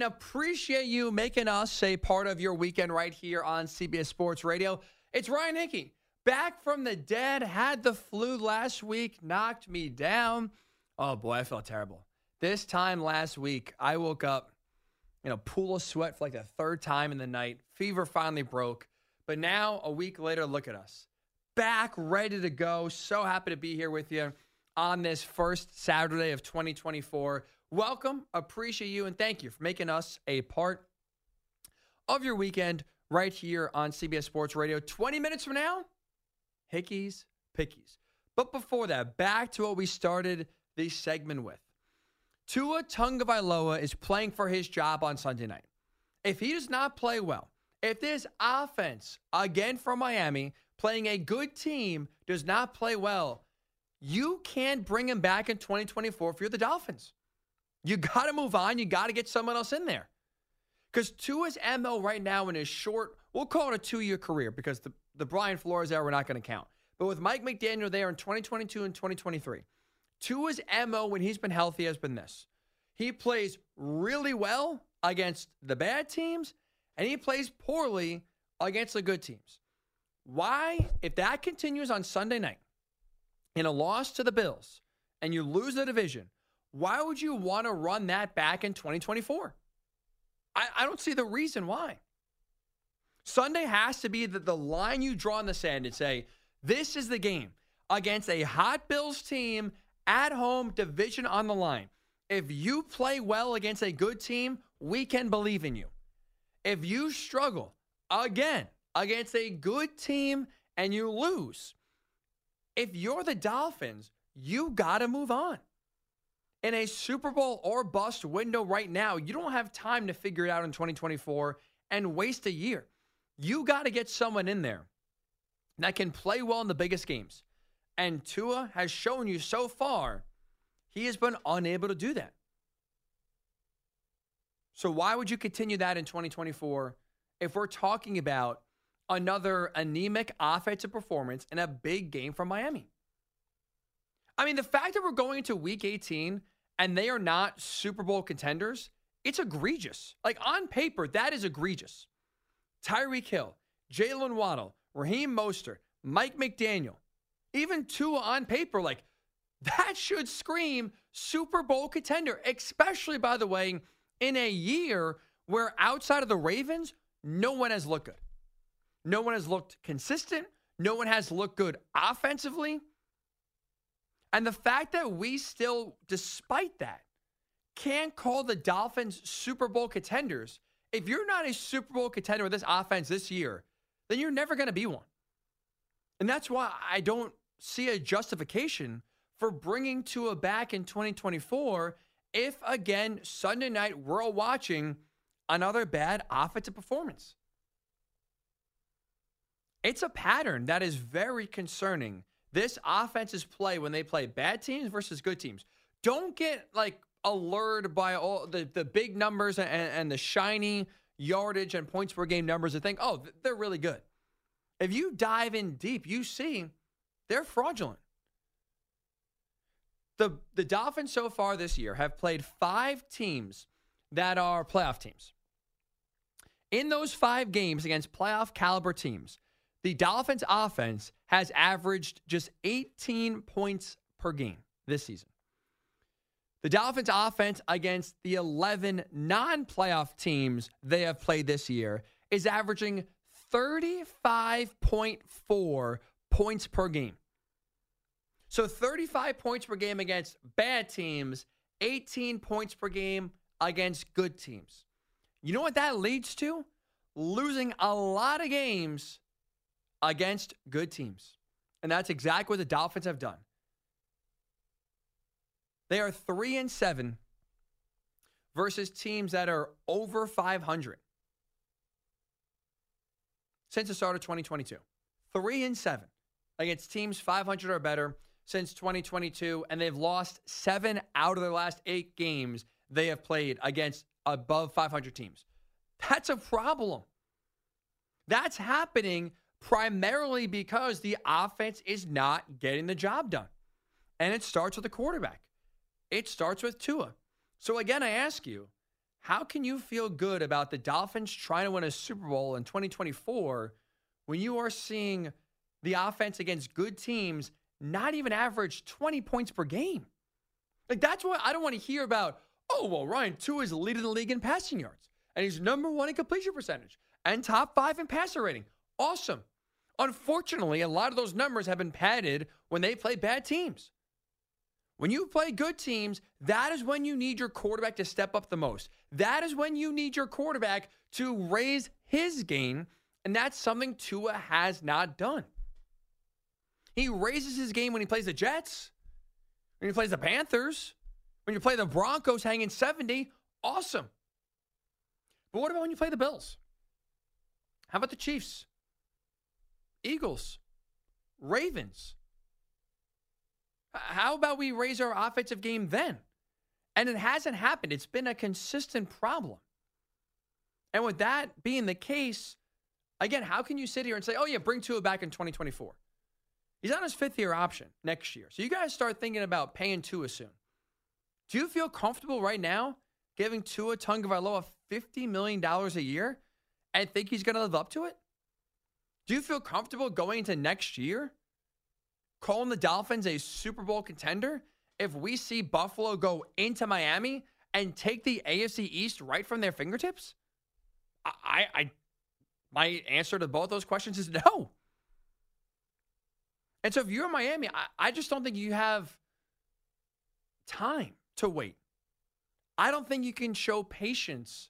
Appreciate you making us a part of your weekend right here on CBS Sports Radio. It's Ryan Hickey, back from the dead, had the flu last week, knocked me down. Oh boy, I felt terrible. This time last week, I woke up in a pool of sweat for like the third time in the night. Fever finally broke. But now, a week later, look at us. Back, ready to go. So happy to be here with you on this first Saturday of 2024. Welcome, appreciate you, and thank you for making us a part of your weekend right here on CBS Sports Radio. 20 minutes from now, Hickeys, Pickies. But before that, back to what we started this segment with. Tua Tagovailoa is playing for his job on Sunday night. If he does not play well, if this offense, again from Miami, playing a good team, does not play well, you can't bring him back in 2024 if you're the Dolphins. You got to move on. You got to get someone else in there. Because Tua's MO right now in his short, we'll call it a two year career because the, the Brian Flores era we're not going to count. But with Mike McDaniel there in 2022 and 2023, Tua's MO when he's been healthy has been this. He plays really well against the bad teams, and he plays poorly against the good teams. Why, if that continues on Sunday night in a loss to the Bills and you lose the division, why would you want to run that back in 2024? I, I don't see the reason why. Sunday has to be the, the line you draw in the sand and say, this is the game against a hot Bills team at home, division on the line. If you play well against a good team, we can believe in you. If you struggle again against a good team and you lose, if you're the Dolphins, you got to move on in a Super Bowl or bust window right now, you don't have time to figure it out in 2024 and waste a year. You got to get someone in there that can play well in the biggest games. And Tua has shown you so far he has been unable to do that. So why would you continue that in 2024 if we're talking about another anemic offensive performance in a big game from Miami? I mean, the fact that we're going into week 18 and they are not Super Bowl contenders, it's egregious. Like on paper, that is egregious. Tyreek Hill, Jaylen Waddle, Raheem Mostert, Mike McDaniel, even Tua on paper, like that should scream Super Bowl contender, especially, by the way, in a year where outside of the Ravens, no one has looked good. No one has looked consistent. No one has looked good offensively. And the fact that we still, despite that, can't call the Dolphins Super Bowl contenders, if you're not a Super Bowl contender with this offense this year, then you're never going to be one. And that's why I don't see a justification for bringing Tua back in 2024 if, again, Sunday night we're all watching another bad offensive performance. It's a pattern that is very concerning this offense's play when they play bad teams versus good teams. Don't get like allured by all the, the big numbers and, and the shiny yardage and points per game numbers and think, oh, they're really good. If you dive in deep, you see they're fraudulent. The, the Dolphins so far this year have played five teams that are playoff teams. In those five games against playoff caliber teams, the Dolphins offense has averaged just 18 points per game this season. The Dolphins offense against the 11 non playoff teams they have played this year is averaging 35.4 points per game. So 35 points per game against bad teams, 18 points per game against good teams. You know what that leads to? Losing a lot of games against good teams. And that's exactly what the Dolphins have done. They are 3 and 7 versus teams that are over 500 since the start of 2022. 3 and 7 against teams 500 or better since 2022 and they've lost 7 out of their last 8 games they have played against above 500 teams. That's a problem. That's happening primarily because the offense is not getting the job done. And it starts with the quarterback, it starts with Tua. So, again, I ask you, how can you feel good about the Dolphins trying to win a Super Bowl in 2024 when you are seeing the offense against good teams not even average 20 points per game? Like, that's what I don't want to hear about. Oh, well, Ryan Tua is leading the league in passing yards, and he's number one in completion percentage and top five in passer rating. Awesome. Unfortunately, a lot of those numbers have been padded when they play bad teams. When you play good teams, that is when you need your quarterback to step up the most. That is when you need your quarterback to raise his game. And that's something Tua has not done. He raises his game when he plays the Jets, when he plays the Panthers, when you play the Broncos hanging 70. Awesome. But what about when you play the Bills? How about the Chiefs? Eagles? Ravens? How about we raise our offensive game then? And it hasn't happened. It's been a consistent problem. And with that being the case, again, how can you sit here and say, oh, yeah, bring Tua back in 2024? He's on his fifth year option next year. So you guys start thinking about paying Tua soon. Do you feel comfortable right now giving Tua Tagovailoa $50 million a year and think he's going to live up to it? Do you feel comfortable going into next year calling the Dolphins a Super Bowl contender if we see Buffalo go into Miami and take the AFC East right from their fingertips? I, I, my answer to both those questions is no. And so if you're in Miami, I, I just don't think you have time to wait. I don't think you can show patience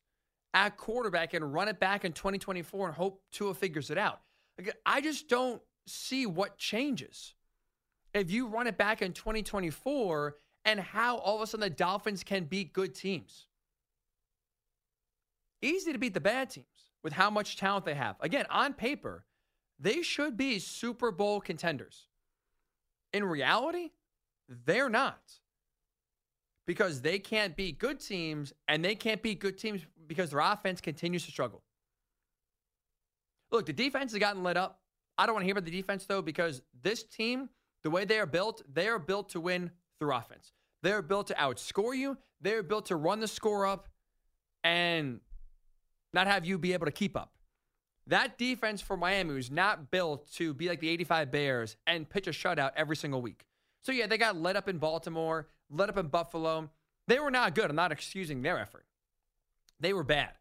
at quarterback and run it back in 2024 and hope Tua figures it out. I just don't see what changes if you run it back in 2024 and how all of a sudden the Dolphins can beat good teams. Easy to beat the bad teams with how much talent they have. Again, on paper, they should be Super Bowl contenders. In reality, they're not. Because they can't beat good teams, and they can't beat good teams because their offense continues to struggle. Look, the defense has gotten lit up. I don't want to hear about the defense, though, because this team the way they are built, they are built to win through offense. They're built to outscore you. They're built to run the score up and not have you be able to keep up. That defense for Miami was not built to be like the 85 Bears and pitch a shutout every single week. So, yeah, they got let up in Baltimore, let up in Buffalo. They were not good. I'm not excusing their effort. They were bad.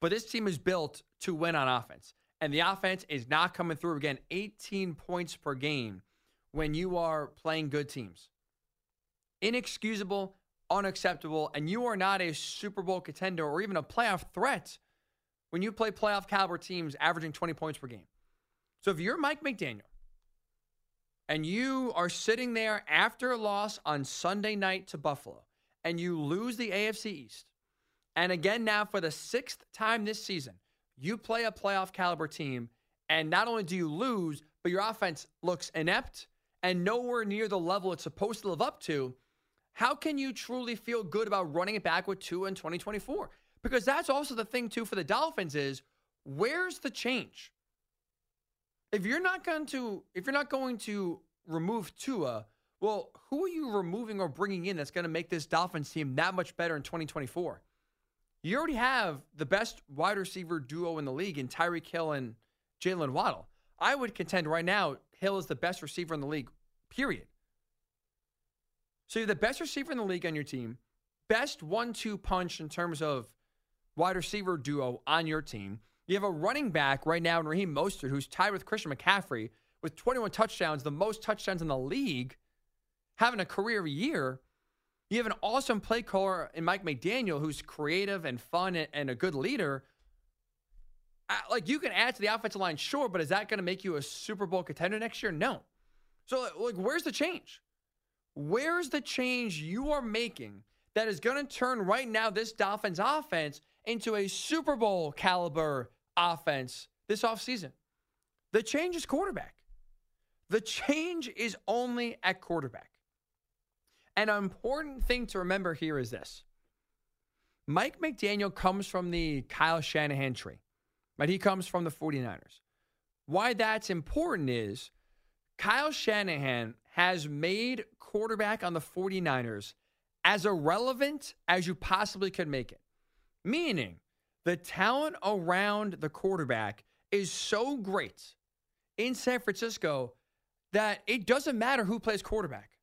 But this team is built to win on offense. And the offense is not coming through again. 18 points per game when you are playing good teams. Inexcusable, unacceptable, and you are not a Super Bowl contender or even a playoff threat when you play playoff caliber teams averaging 20 points per game. So if you're Mike McDaniel and you are sitting there after a loss on Sunday night to Buffalo and you lose the AFC East, and again now for the sixth time this season, you play a playoff caliber team, and not only do you lose, but your offense looks inept and nowhere near the level it's supposed to live up to, how can you truly feel good about running it back with Tua in 2024? Because that's also the thing too for the Dolphins is where's the change? If you're not going to if you're not going to remove Tua, well, who are you removing or bringing in that's going to make this Dolphins team that much better in 2024? You already have the best wide receiver duo in the league in Tyreek Hill and Jaylen Waddle. I would contend right now Hill is the best receiver in the league period. So you're the best receiver in the league on your team, best one two punch in terms of wide receiver duo on your team. You have a running back right now in Raheem Mostert, who's tied with Christian McCaffrey with 21 touchdowns, the most touchdowns in the league, having a career year. You have an awesome play caller in Mike McDaniel, who's creative and fun and a good leader. Uh, like you can add to the offensive line, sure, but is that going to make you a Super Bowl contender next year? No. So, like, where's the change? Where's the change you are making that is going to turn right now this Dolphins offense into a Super Bowl caliber offense this offseason? The change is quarterback. The change is only at quarterback. An important thing to remember here is this Mike McDaniel comes from the Kyle Shanahan tree, right? He comes from the 49ers. Why that's important is Kyle Shanahan has made quarterback on the 49ers as irrelevant as you possibly could make it. Meaning, the talent around the quarterback is so great in San Francisco that it doesn't matter who plays quarterback.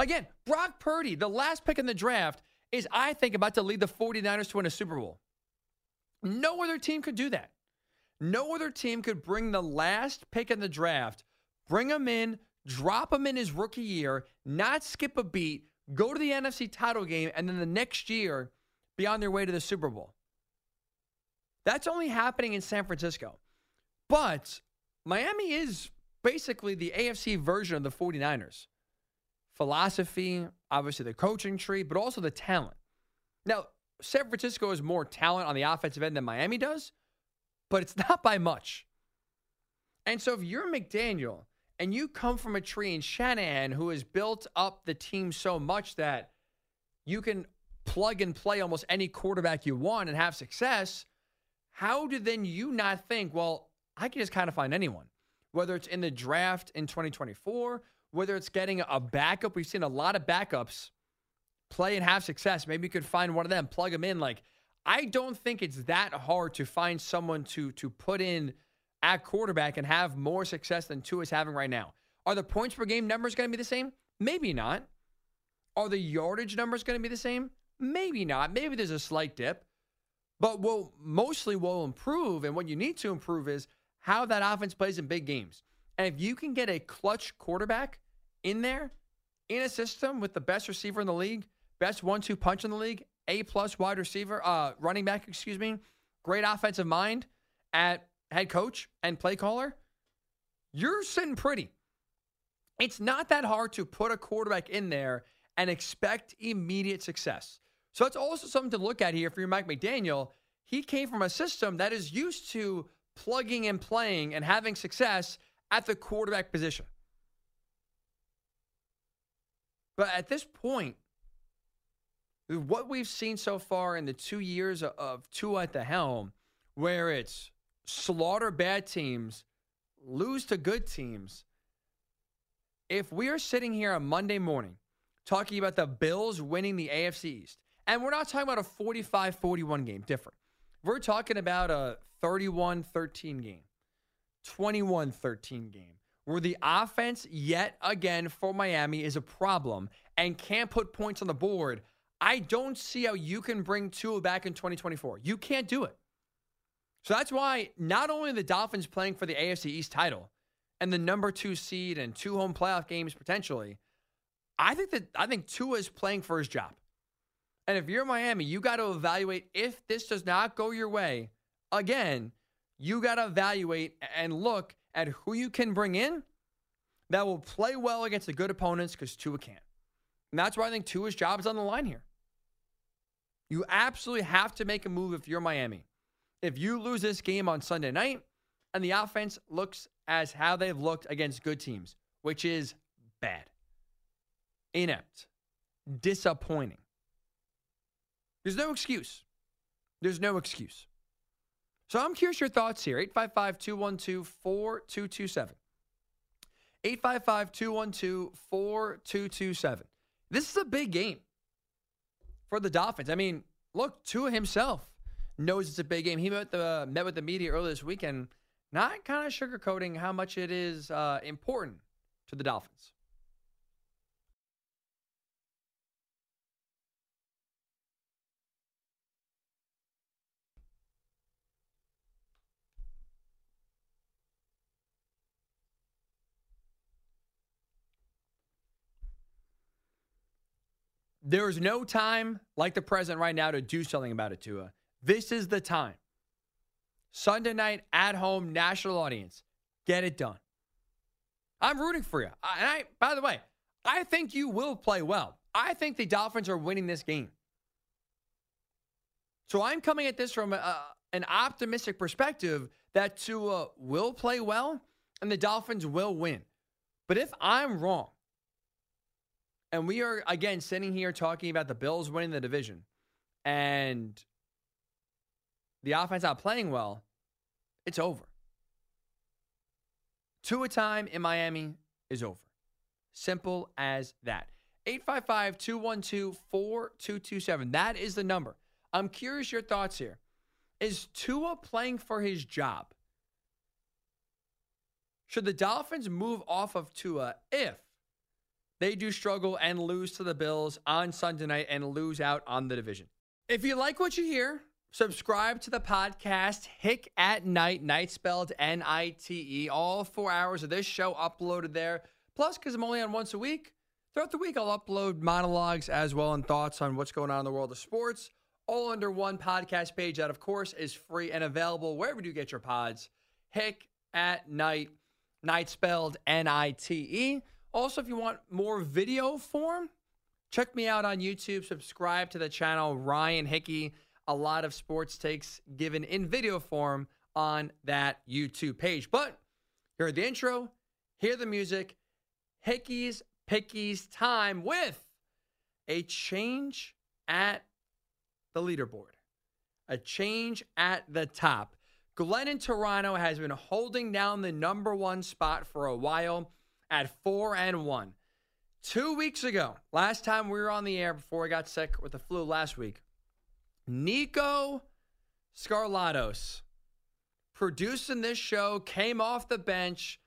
Again, Brock Purdy, the last pick in the draft, is, I think, about to lead the 49ers to win a Super Bowl. No other team could do that. No other team could bring the last pick in the draft, bring him in, drop him in his rookie year, not skip a beat, go to the NFC title game, and then the next year be on their way to the Super Bowl. That's only happening in San Francisco. But Miami is basically the AFC version of the 49ers. Philosophy, obviously the coaching tree, but also the talent. Now, San Francisco has more talent on the offensive end than Miami does, but it's not by much. And so if you're McDaniel and you come from a tree in Shanahan who has built up the team so much that you can plug and play almost any quarterback you want and have success, how do then you not think, well, I can just kind of find anyone? Whether it's in the draft in 2024, whether it's getting a backup. We've seen a lot of backups play and have success. Maybe you could find one of them, plug them in. Like, I don't think it's that hard to find someone to to put in at quarterback and have more success than Tua is having right now. Are the points per game numbers going to be the same? Maybe not. Are the yardage numbers going to be the same? Maybe not. Maybe there's a slight dip. But what mostly will improve, and what you need to improve is how that offense plays in big games. And if you can get a clutch quarterback in there, in a system with the best receiver in the league, best one-two punch in the league, A plus wide receiver, uh, running back, excuse me, great offensive mind at head coach and play caller, you're sitting pretty. It's not that hard to put a quarterback in there and expect immediate success. So that's also something to look at here for your Mike McDaniel. He came from a system that is used to plugging and playing and having success at the quarterback position. But at this point, what we've seen so far in the two years of Tua at the helm, where it's slaughter bad teams, lose to good teams. If we are sitting here on Monday morning talking about the Bills winning the AFC East, and we're not talking about a 45 41 game, different. We're talking about a 31 13 game, 21 13 game, where the offense, yet again for Miami, is a problem and can't put points on the board. I don't see how you can bring Tua back in 2024. You can't do it. So that's why not only the Dolphins playing for the AFC East title and the number two seed and two home playoff games potentially, I think that I think Tua is playing for his job. And if you're Miami, you got to evaluate if this does not go your way again, you got to evaluate and look at who you can bring in that will play well against the good opponents because Tua can't. And that's why I think Tua's job is on the line here. You absolutely have to make a move if you're Miami if you lose this game on Sunday night and the offense looks as how they've looked against good teams, which is bad, inept, disappointing. There's no excuse. There's no excuse. So I'm curious your thoughts here. 855 212 4227. 855 212 4227. This is a big game for the Dolphins. I mean, look, Tua himself knows it's a big game. He met the met with the media earlier this weekend, not kind of sugarcoating how much it is uh, important to the Dolphins. There is no time like the present right now to do something about it, Tua. This is the time. Sunday night at home, national audience. Get it done. I'm rooting for you. And I, by the way, I think you will play well. I think the Dolphins are winning this game. So I'm coming at this from a, an optimistic perspective that Tua will play well and the Dolphins will win. But if I'm wrong, and we are again sitting here talking about the Bills winning the division, and the offense not playing well, it's over. Two Tua time in Miami is over. Simple as that. 855 212 4227. That is the number. I'm curious your thoughts here. Is Tua playing for his job? Should the Dolphins move off of Tua if they do struggle and lose to the Bills on Sunday night and lose out on the division? If you like what you hear, subscribe to the podcast Hick at Night, night spelled N I T E. All four hours of this show uploaded there. Plus, because I'm only on once a week, throughout the week I'll upload monologues as well and thoughts on what's going on in the world of sports, all under one podcast page that, of course, is free and available wherever you get your pods. Hick at Night, night spelled N I T E. Also, if you want more video form, check me out on YouTube. Subscribe to the channel Ryan Hickey. A lot of sports takes given in video form on that YouTube page. But hear the intro, hear the music. Hickey's Pickies time with a change at the leaderboard, a change at the top. Glenn in Toronto has been holding down the number one spot for a while at four and one. Two weeks ago, last time we were on the air before I got sick with the flu last week, Nico Scarlatos, producing this show, came off the bench.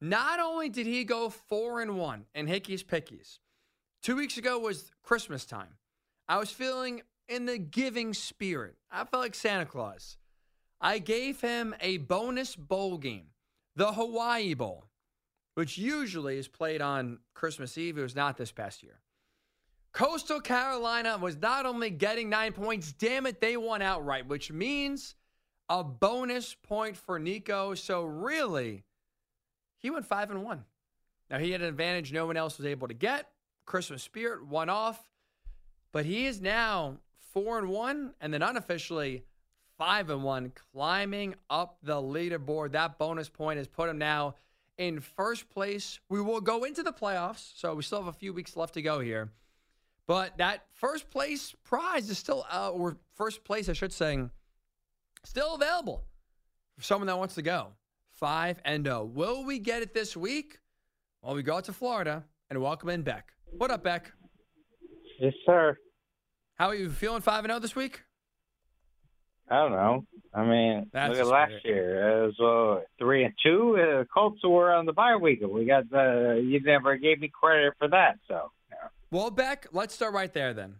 Not only did he go four and one in Hickey's Pickies, two weeks ago was Christmas time. I was feeling in the giving spirit. I felt like Santa Claus. I gave him a bonus bowl game, the Hawaii Bowl which usually is played on Christmas Eve. It was not this past year. Coastal Carolina was not only getting nine points, damn it, they won outright, which means a bonus point for Nico. So really, he went five and one. Now he had an advantage no one else was able to get. Christmas spirit one off, but he is now four and one, and then unofficially five and one, climbing up the leaderboard. That bonus point has put him now in first place. We will go into the playoffs, so we still have a few weeks left to go here. But that first place prize is still, uh, or first place, I should say, still available for someone that wants to go. 5 and 0. Will we get it this week? Well, we go out to Florida and welcome in Beck. What up, Beck? Yes, sir. How are you feeling 5 and 0 this week? I don't know. I mean, That's look at last year. It was uh, three and two. Uh, Colts were on the bye week. We got the. You never gave me credit for that. So yeah. Well, Beck, let's start right there then.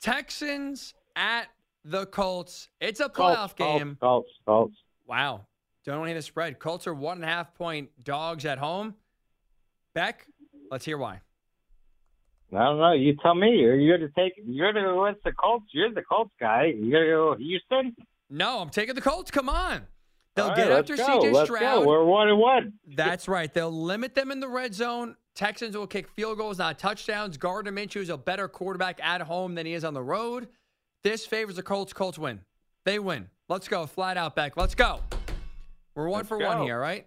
Texans at the Colts. It's a playoff Colts, game. Colts, Colts. Wow. Don't want to spread. Colts are one and a half point dogs at home. Beck, let's hear why. I don't know. You tell me. You're, you're to take. You're the what's the Colts. You're the Colts guy. You're gonna go Houston. No, I'm taking the Colts. Come on. They'll get after go. CJ Let's Stroud. Go. We're one and one. That's right. They'll limit them in the red zone. Texans will kick field goals, not touchdowns. Gardner Minshew is a better quarterback at home than he is on the road. This favors the Colts. Colts win. They win. Let's go. Flat out, Beck. Let's go. We're one Let's for one here, right?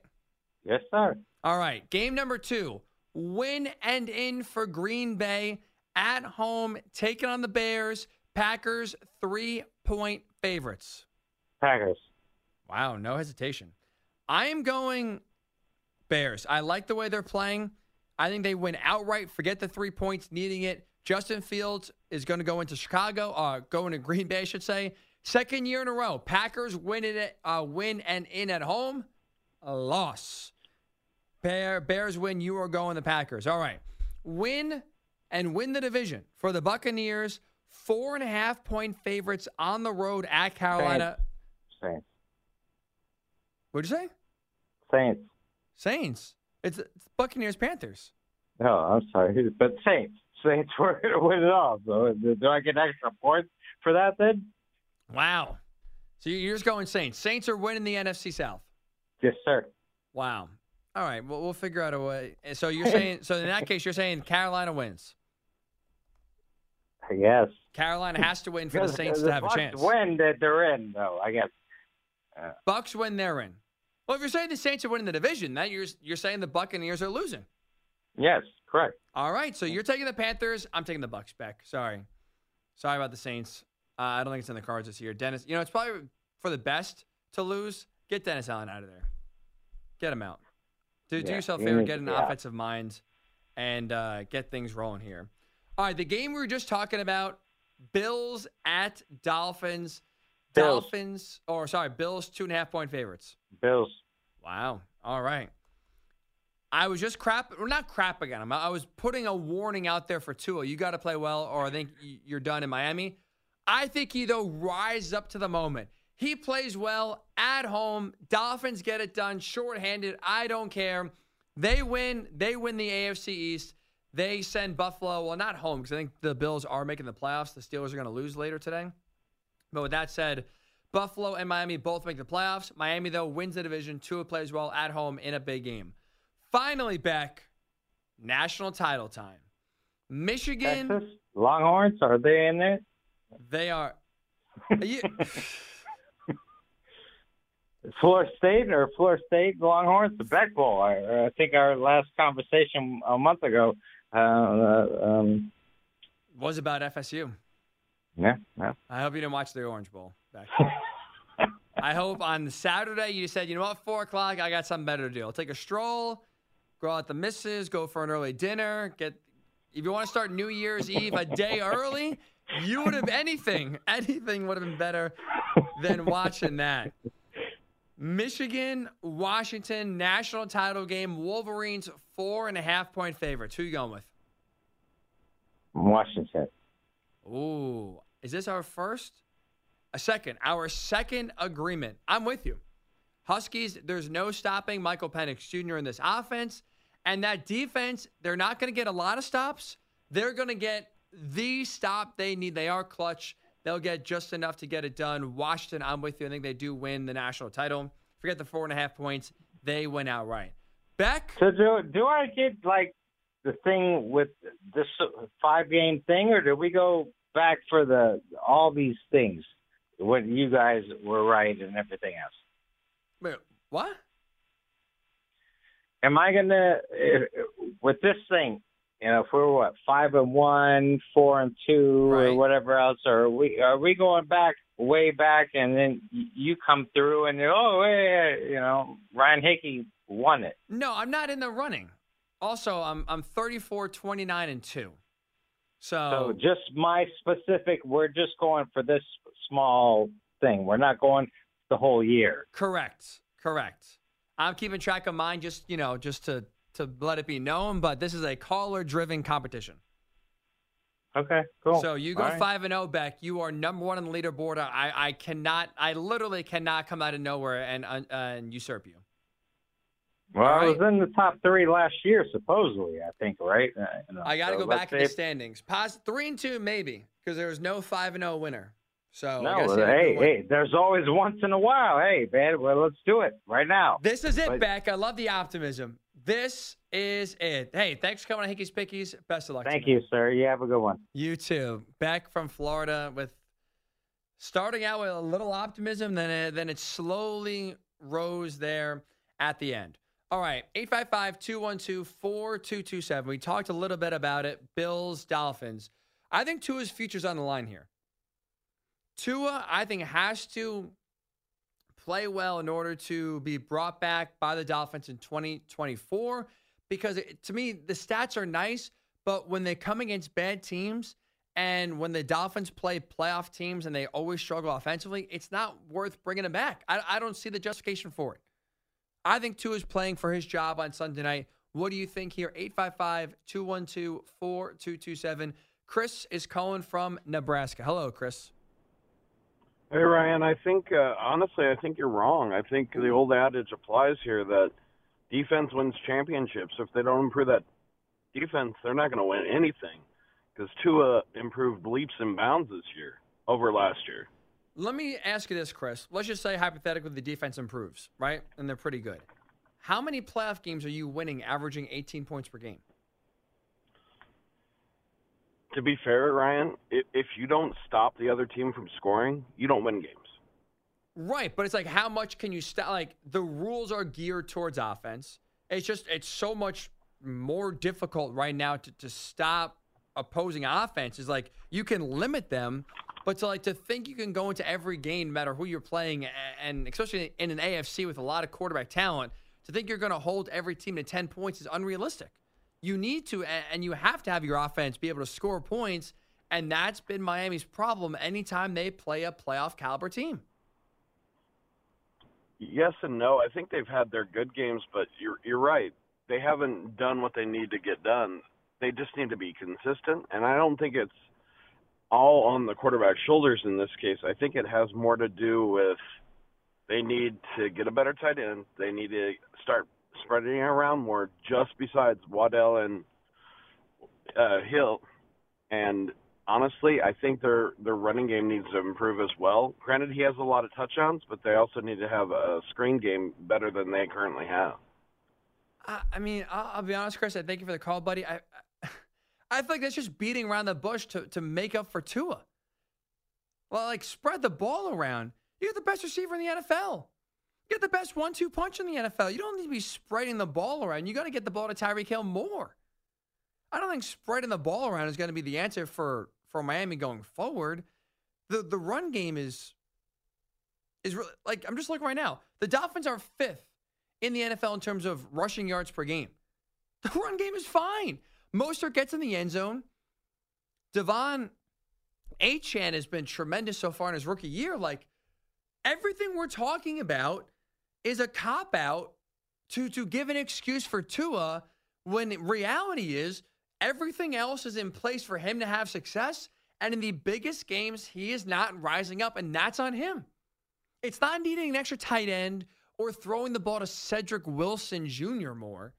Yes, sir. All right. Game number two. Win and in for Green Bay at home, taking on the Bears. Packers, three point favorites. Packers. Wow, no hesitation. I am going Bears. I like the way they're playing. I think they win outright. Forget the three points, needing it. Justin Fields is going to go into Chicago, uh, going to Green Bay, I should say. Second year in a row. Packers win it, uh, win and in at home. A loss. Bear, Bears win. You are going the Packers. All right. Win and win the division for the Buccaneers. Four and a half point favorites on the road at Carolina. Saints. What'd you say? Saints. Saints. It's, it's Buccaneers Panthers. No, I'm sorry, but Saints. Saints were going to win it all. So do I get extra points for that then? Wow. So you're just going Saints. Saints are winning the NFC South. Yes, sir. Wow. All right. Well, we'll figure out a way. So you're saying. so in that case, you're saying Carolina wins. I guess. Carolina has to win for the Saints to have a Bucs chance. Win that they're in, though. I guess. Bucs win, they're in. Well, if you're saying the Saints are winning the division, that you're you're saying the Buccaneers are losing. Yes, correct. All right. So you're taking the Panthers. I'm taking the Bucs back. Sorry. Sorry about the Saints. Uh, I don't think it's in the cards this year. Dennis, you know, it's probably for the best to lose. Get Dennis Allen out of there. Get him out. Do, do yourself a favor, get an out. offensive mind, and uh, get things rolling here. All right, the game we were just talking about Bills at Dolphins. Bills. Dolphins, or sorry, Bills two and a half point favorites. Bills. Wow. All right. I was just crap, or not crapping on him. I was putting a warning out there for Tua. You got to play well, or I think you're done in Miami. I think he though rises up to the moment. He plays well at home. Dolphins get it done. Shorthanded. I don't care. They win. They win the AFC East. They send Buffalo. Well, not home because I think the Bills are making the playoffs. The Steelers are going to lose later today. But with that said, Buffalo and Miami both make the playoffs. Miami, though, wins the division. Tua plays well at home in a big game. Finally, back, national title time. Michigan, Texas Longhorns are they in there? they are. You- Florida State or Florida State Longhorns? The Beck Bowl. I, I think our last conversation a month ago. Uh, um, was about FSU. yeah, yeah. I hope you didn't watch the Orange Bowl back. I hope on Saturday you said, you know what, four o'clock, I got something better to do. I'll take a stroll, go out the missus, go for an early dinner, get. If you want to start New Year's Eve a day early, you would have anything, anything would have been better than watching that. Michigan, Washington, national title game. Wolverines four and a half point favorites. Who you going with? Washington. Ooh, is this our first? A second. Our second agreement. I'm with you. Huskies, there's no stopping Michael Penix Jr. in this offense. And that defense, they're not going to get a lot of stops. They're going to get the stop they need. They are clutch. They'll get just enough to get it done. Washington, I'm with you. I think they do win the national title. Forget the four and a half points. They win outright. Beck, So do do I get like the thing with this five game thing, or do we go back for the all these things when you guys were right and everything else? wait, what? Am I gonna with this thing? You know, if we're what five and one, four and two, Right. or whatever else, or are we are we going back way back, and then you come through and you're, oh, hey, you know, Ryan Hickey won it. No, I'm not in the running. Also, I'm I'm 34, 29, and two. So So, just my specific, we're just going for this small thing. We're not going the whole year. correct, correct. I'm keeping track of mine, just you know, just to to let it be known. But this is a caller-driven competition. Okay, cool. So you go All right. five and zero, Beck. You are number one on the leaderboard. I I cannot, I literally cannot come out of nowhere and uh, and usurp you. Well, All I was in the top three last year, supposedly. I think, right? Uh, I got to so go back in see the standings. Pos three and two, maybe, because there was no five and zero winner. So No, gotta see if I hey, hey, there's always once in a while. Hey, man, well, let's do it right now. This is it, But- Beck. I love the optimism. This is it. Hey, thanks for coming on Hickey's Pickies. Best of luck. Thank tonight. you, sir. You have a good one. You too. Back from Florida with starting out with a little optimism, then it, then it slowly rose there at the end. All right, 855 212 4227. We talked a little bit about it. Bills, Dolphins. I think Tua's future's on the line here. Tua, I think, has to play well in order to be brought back by the Dolphins in 2024 because it, to me, the stats are nice, but when they come against bad teams and when the Dolphins play playoff teams and they always struggle offensively, it's not worth bringing them back. I, I don't see the justification for it. I think Tua is playing for his job on Sunday night. What do you think here? 855 212 4227. Chris is calling from Nebraska. Hello, Chris. Hey Ryan, I think uh, honestly, I think you're wrong. I think the old adage applies here that defense wins championships. If they don't improve that defense, they're not going to win anything. Because Tua improved leaps and bounds this year over last year. Let me ask you this, Chris. Let's just say hypothetically the defense improves, right? And they're pretty good. How many playoff games are you winning, averaging 18 points per game? To be fair, Ryan, if, you don't stop the other team from scoring, you don't win games. Right, but it's like how much can you stop? Like the rules are geared towards offense. It's just it's so much more difficult right now to, to stop opposing offenses. Like you can limit them, but to like to think you can go into every game, no matter who you're playing, and especially in an AFC with a lot of quarterback talent, to think you're going to hold every team to ten points is unrealistic. You need to, and you have to have your offense be able to score points And that's been Miami's problem anytime they play a playoff caliber team. Yes and no. I think they've had their good games, but you're you're right. They haven't done what they need to get done. They just need to be consistent, and I don't think it's all on the quarterback's shoulders in this case. I think it has more to do with they need to get a better tight end. They need to start spreading around more, just besides Waddle and uh, Hill. And honestly, I think their their running game needs to improve as well. Granted, he has a lot of touchdowns, but they also need to have a screen game better than they currently have. I, I mean, I'll, I'll, be honest, Chris. I thank you for the call, buddy. I, I, feel like that's just beating around the bush to to make up for Tua. Well, like spread the ball around. You're the best receiver in the NFL. You're the best one-two punch in the NFL. You don't need to be spreading the ball around. You got to get the ball to Tyreek Hill more. I don't think spreading the ball around is going to be the answer for for Miami going forward. The the run game is is really like I'm just looking right now. The Dolphins are fifth in the NFL in terms of rushing yards per game. The run game is fine. Mostert gets in the end zone. De'Von Achane has been tremendous so far in his rookie year. Like everything we're talking about is a cop out to to give an excuse for Tua when reality is Everything else is in place for him to have success. And in the biggest games, he is not rising up, and that's on him. It's not needing an extra tight end or throwing the ball to Cedric Wilson Jr. more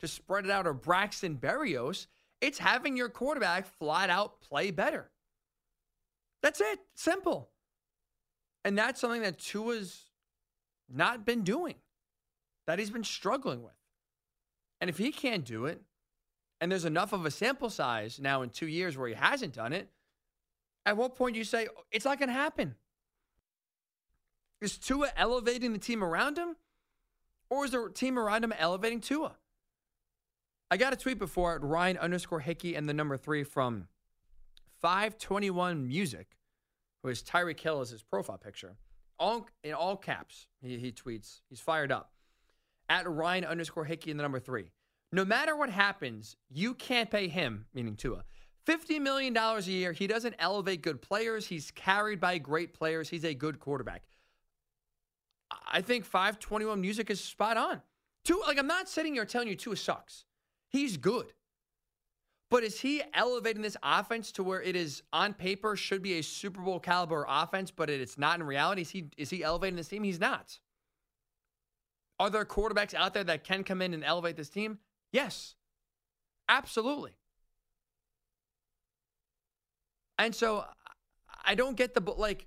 to spread it out or Braxton Berrios. It's having your quarterback flat out play better. That's it. Simple. And that's something that Tua's not been doing, that he's been struggling with. And if he can't do it, and there's enough of a sample size now in two years where he hasn't done it, at what point do you say, oh, it's not going to happen? Is Tua elevating the team around him? Or is the team around him elevating Tua? I got a tweet before at Ryan underscore Hickey and the number three from 521 Music, who is Tyreek Hill as his profile picture. All in all caps, he, he tweets. He's fired up. At Ryan underscore Hickey in the number three no matter what happens, you can't pay him, meaning Tua, $50 million a year. He doesn't elevate good players. He's carried by great players. He's a good quarterback. I think 521 music is spot on. Tua, like, I'm not sitting here telling you Tua sucks. He's good. But is he elevating this offense to where it is on paper should be a Super Bowl caliber offense, but it's not in reality? Is he is he elevating this team? He's not. Are there quarterbacks out there that can come in and elevate this team? Yes, absolutely. And so I don't get the like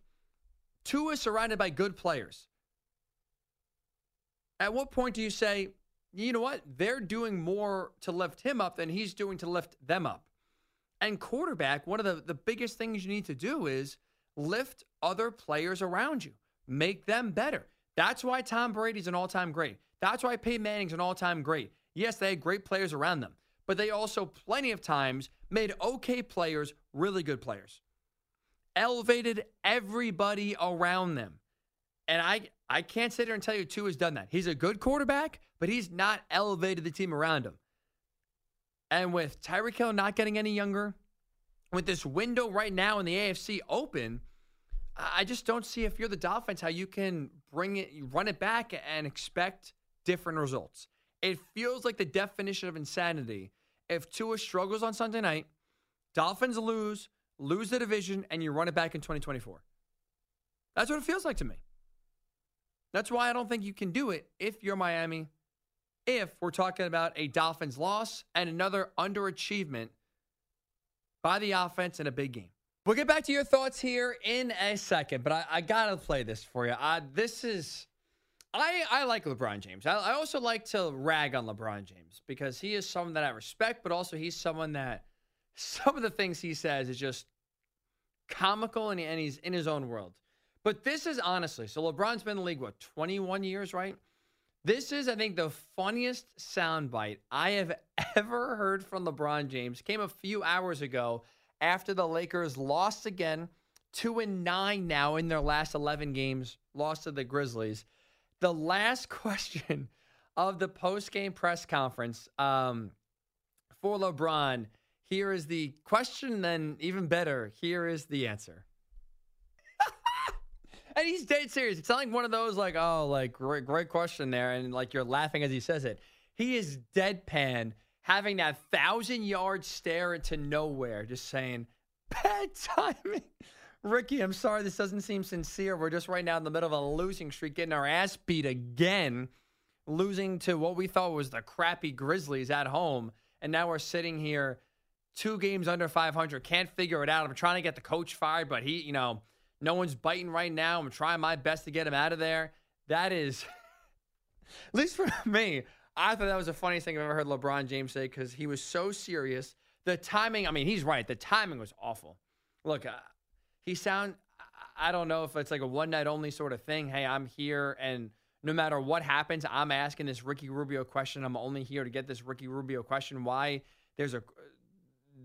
Tua is surrounded by good players. At what point do you say, you know what? They're doing more to lift him up than he's doing to lift them up. And quarterback, one of the, the biggest things you need to do is lift other players around you, make them better. That's why Tom Brady's an all time great. That's why Peyton Manning's an all time great. Yes, they had great players around them, but they also plenty of times made okay players really good players. Elevated everybody around them. And I I can't sit here and tell you Tua has done that. He's a good quarterback, but he's not elevated the team around him. And with Tyreek Hill not getting any younger, with this window right now in the AFC open, I just don't see if you're the Dolphins how you can bring it, run it back and expect different results. It feels like the definition of insanity. If Tua struggles on Sunday night, Dolphins lose, lose the division, and you run it back in 2024. That's what it feels like to me. That's why I don't think you can do it if you're Miami, if we're talking about a Dolphins loss and another underachievement by the offense in a big game. We'll get back to your thoughts here in a second, but I, I got to play this for you. Uh, this is I, I like LeBron James. I, I also like to rag on LeBron James because he is someone that I respect, but also he's someone that some of the things he says is just comical and, and he's in his own world. But this is honestly, so LeBron's been in the league, what, 21 years, right? This is, I think, the funniest soundbite I have ever heard from LeBron James. Came a few hours ago after the Lakers lost again, two and nine now in their last 11 games, lost to the Grizzlies the last question of the post game press conference um, for LeBron, Here is the question, then even better, here is the answer. And he's dead serious. It's not like one of those like, oh, like great, great question there, and like you're laughing as he says it. He is deadpan, having that thousand yard stare into nowhere, just saying, bad timing. Ricky, I'm sorry this doesn't seem sincere. We're just right now in the middle of a losing streak, getting our ass beat again, losing to what we thought was the crappy Grizzlies at home. And now we're sitting here two games under 500. Can't figure it out. I'm trying to get the coach fired, but he, you know, no one's biting right now. I'm trying my best to get him out of there. That is, at least for me, I thought that was the funniest thing I've ever heard LeBron James say because he was so serious. The timing, I mean, he's right. The timing was awful. Look, uh, he sound, I don't know if it's like a one night only sort of thing. Hey, I'm here and no matter what happens, I'm asking this Ricky Rubio question. I'm only here to get this Ricky Rubio question. Why there's a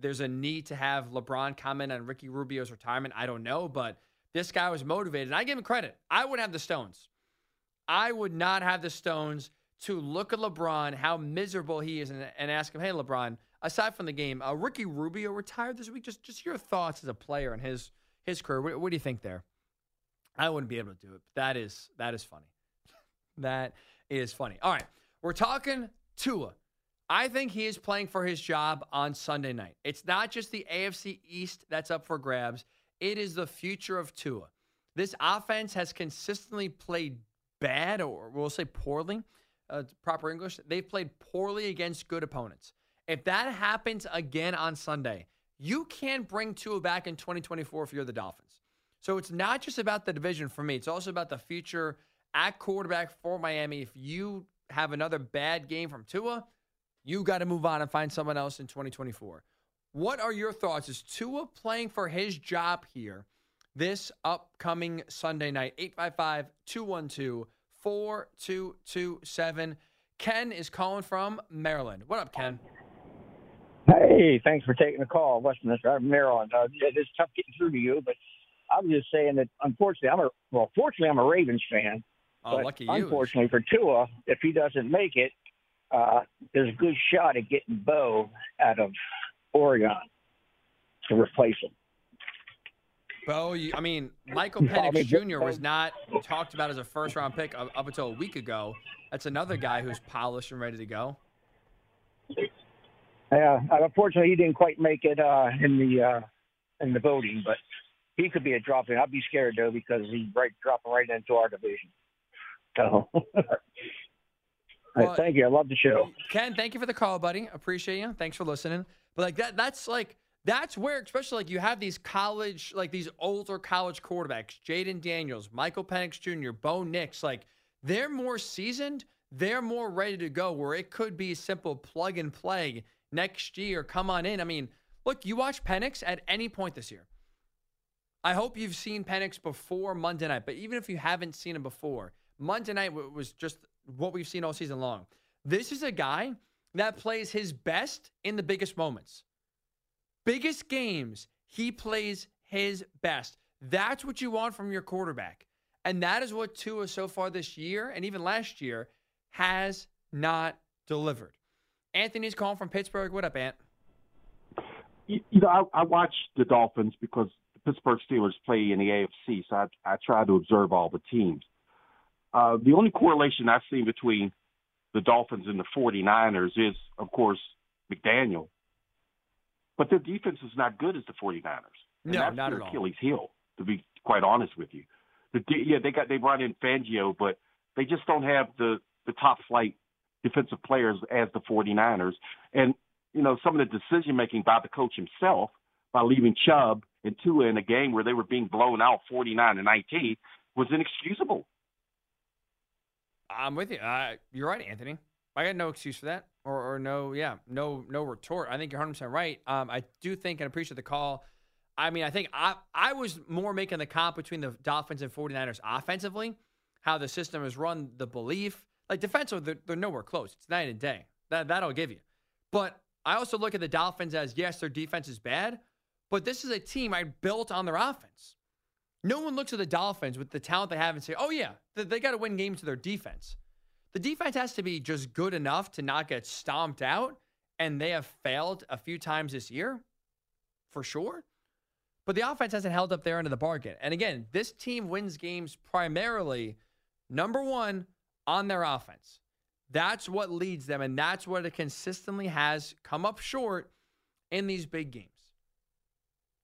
there's a need to have LeBron comment on Ricky Rubio's retirement. I don't know, but this guy was motivated. I give him credit. I would have the Stones. I would not have the Stones to look at LeBron, how miserable he is, and, and ask him, hey, LeBron, aside from the game, uh, Ricky Rubio retired this week. Just just your thoughts as a player and his his career. What, what do you think there? I wouldn't be able to do it. That is that is funny. that is funny. All right, we're talking Tua. I think he is playing for his job on Sunday night. It's not just the AFC East that's up for grabs, it is the future of Tua. This offense has consistently played bad, or we'll say poorly, uh, proper English. They've played poorly against good opponents. If that happens again on Sunday, you can bring Tua back in 2024 if you're the Dolphins. So it's not just about the division for me, it's also about the future at quarterback for Miami. If you have another bad game from Tua, you got to move on and find someone else in 2024. What are your thoughts? Is Tua playing for his job here this upcoming Sunday night? 855 212 4227. Ken is calling from Maryland. What up, Ken? Hey, thanks for taking the call, Westminster, Maryland. Uh, it's tough getting through to you, but I'm just saying that unfortunately, I'm a well, fortunately, I'm a Ravens fan. Oh, but lucky you. Unfortunately for Tua, if he doesn't make it, uh, there's a good shot at getting Bo out of Oregon to replace him. Bo, you, I mean, Michael Penix Jr. was not talked about as a first round pick up, up until a week ago. That's another guy who's polished and ready to go. Yeah, uh, unfortunately, he didn't quite make it uh, in the uh, in the voting, but he could be a drop in. I'd be scared though because he's right dropping right into our division. So, well, thank you. I love the show. Ken, thank you for the call, buddy. Appreciate you. Thanks for listening. But like that, that's like that's where, especially like you have these college, like these older college quarterbacks, Jayden Daniels, Michael Penix Jr., Bo Nix, like they're more seasoned, they're more ready to go. Where it could be simple plug and play next year. Come on in. I mean, look, you watch Penix at any point this year. I hope you've seen Penix before Monday night, but even if you haven't seen him before, Monday night was just what we've seen all season long. This is a guy that plays his best in the biggest moments. Biggest games, he plays his best. That's what you want from your quarterback. And that is what Tua so far this year and even last year has not delivered. Anthony's calling from Pittsburgh. What up, Ant? You, you know, I, I watch the Dolphins because the Pittsburgh Steelers play in the AFC, so I, I try to observe all the teams. Uh, the only correlation I've seen between the Dolphins and the 49ers is, of course, McDaniel. But their defense is not good as the 49ers. And no, that's not their at all. Achilles heel, to be quite honest with you. The, yeah, they got they brought in Fangio, but they just don't have the the top flight defensive players as the 49ers. And you know, some of the decision making by the coach himself by leaving Chubb and Tua in a game where they were being blown out 49 to 19 was inexcusable. I'm with you. Uh, you're right, Anthony. I got no excuse for that, or, or no, yeah, no, no retort. I think you're 100 percent right. Um, I do think and appreciate the call. I mean, I think I I was more making the comp between the Dolphins and 49ers offensively, how the system is run, the belief. Like defensively, they're, they're nowhere close. It's night and day. That that I'll give you. But I also look at the Dolphins as yes, their defense is bad, but this is a team I built on their offense. No one looks at the Dolphins with the talent they have and say, "Oh yeah, they, got to win games to their defense." The defense has to be just good enough to not get stomped out and they have failed a few times this year, for sure. But the offense hasn't held up their end of the bargain. And again, this team wins games primarily, number one, on their offense. That's what leads them, and that's what it consistently has come up short in these big games.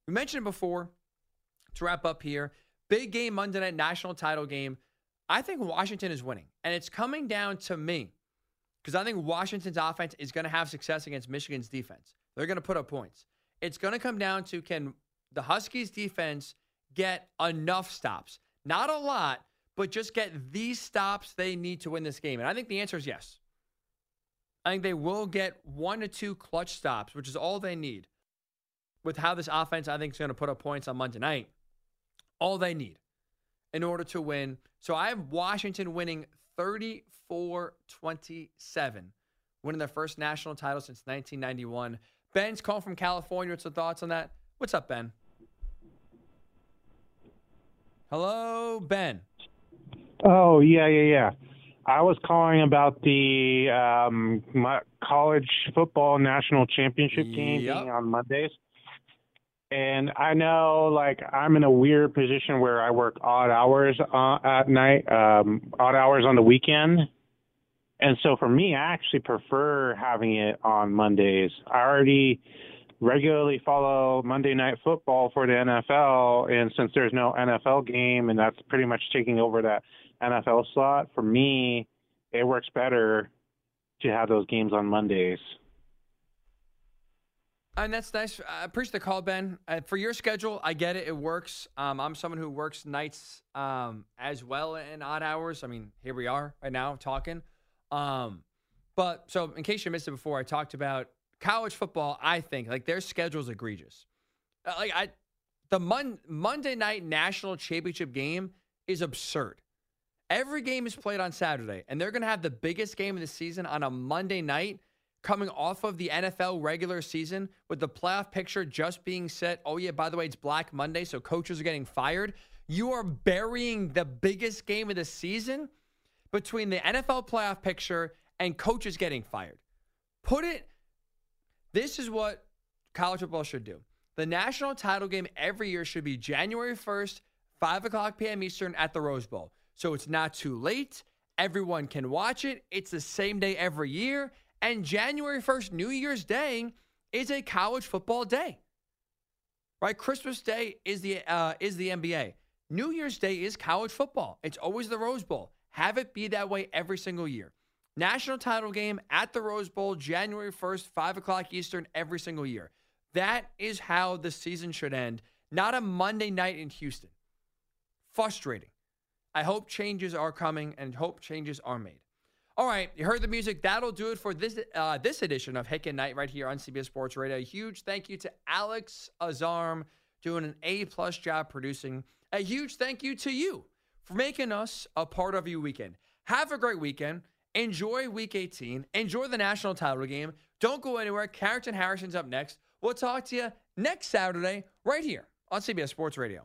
We mentioned it before to wrap up here. Big game Monday night national title game. I think Washington is winning, and it's coming down to me because I think Washington's offense is going to have success against Michigan's defense. They're going to put up points. It's going to come down to can the Huskies defense get enough stops? Not a lot, but just get these stops they need to win this game. And I think the answer is yes. I think they will get one to two clutch stops, which is all they need. With how this offense, I think, is going to put up points on Monday night, all they need in order to win. So I have Washington winning 34 27, winning their first national title since 1991. Ben's calling from California. What's the thoughts on that? What's up, Ben? Hello, Ben. Oh yeah, yeah, yeah. I was calling about the um, college football national championship game Yep. being on Mondays. And I know, like, I'm in a weird position where I work odd hours uh, at night, um, odd hours on the weekend. And so for me, I actually prefer having it on Mondays. I already regularly follow Monday Night Football for the NFL, and since there's no NFL game, and that's pretty much taking over that NFL slot, for me, it works better to have those games on Mondays. And that's nice. I appreciate the call, Ben. Uh, for your schedule, I get it. It works. Um, I'm someone who works nights um, as well in odd hours. I mean, here we are right now talking. Um, but so, in case you missed it before, I talked about college football. I think like their schedule is egregious. Uh, like I, the Mon- Monday night national championship game is absurd. Every game is played on Saturday, and they're going to have the biggest game of the season on a Monday night coming off of the NFL regular season with the playoff picture just being set. Oh, yeah, by the way, it's Black Monday, so coaches are getting fired. You are burying the biggest game of the season between the NFL playoff picture and coaches getting fired. Put it, this is what college football should do. The national title game every year should be January 1st, 5 o'clock p.m. Eastern at the Rose Bowl. So it's not too late. Everyone can watch it. It's the same day every year. And January 1st, New Year's Day, is a college football day. Right? Christmas Day is the uh, is the NBA. New Year's Day is college football. It's always the Rose Bowl. Have it be that way every single year. National title game at the Rose Bowl, January 1st, 5 o'clock Eastern, every single year. That is how the season should end, not a Monday night in Houston. Frustrating. I hope changes are coming and hope changes are made. All right, you heard the music. That'll do it for this uh, this edition of Hick and Night right here on CBS Sports Radio. Huge thank you to Alex Azarm doing an A plus job producing. A huge thank you to you for making us a part of your weekend. Have a great weekend. Enjoy Week 18. Enjoy the national title game. Don't go anywhere. Carrington Harrison's up next. We'll talk to you next Saturday right here on CBS Sports Radio.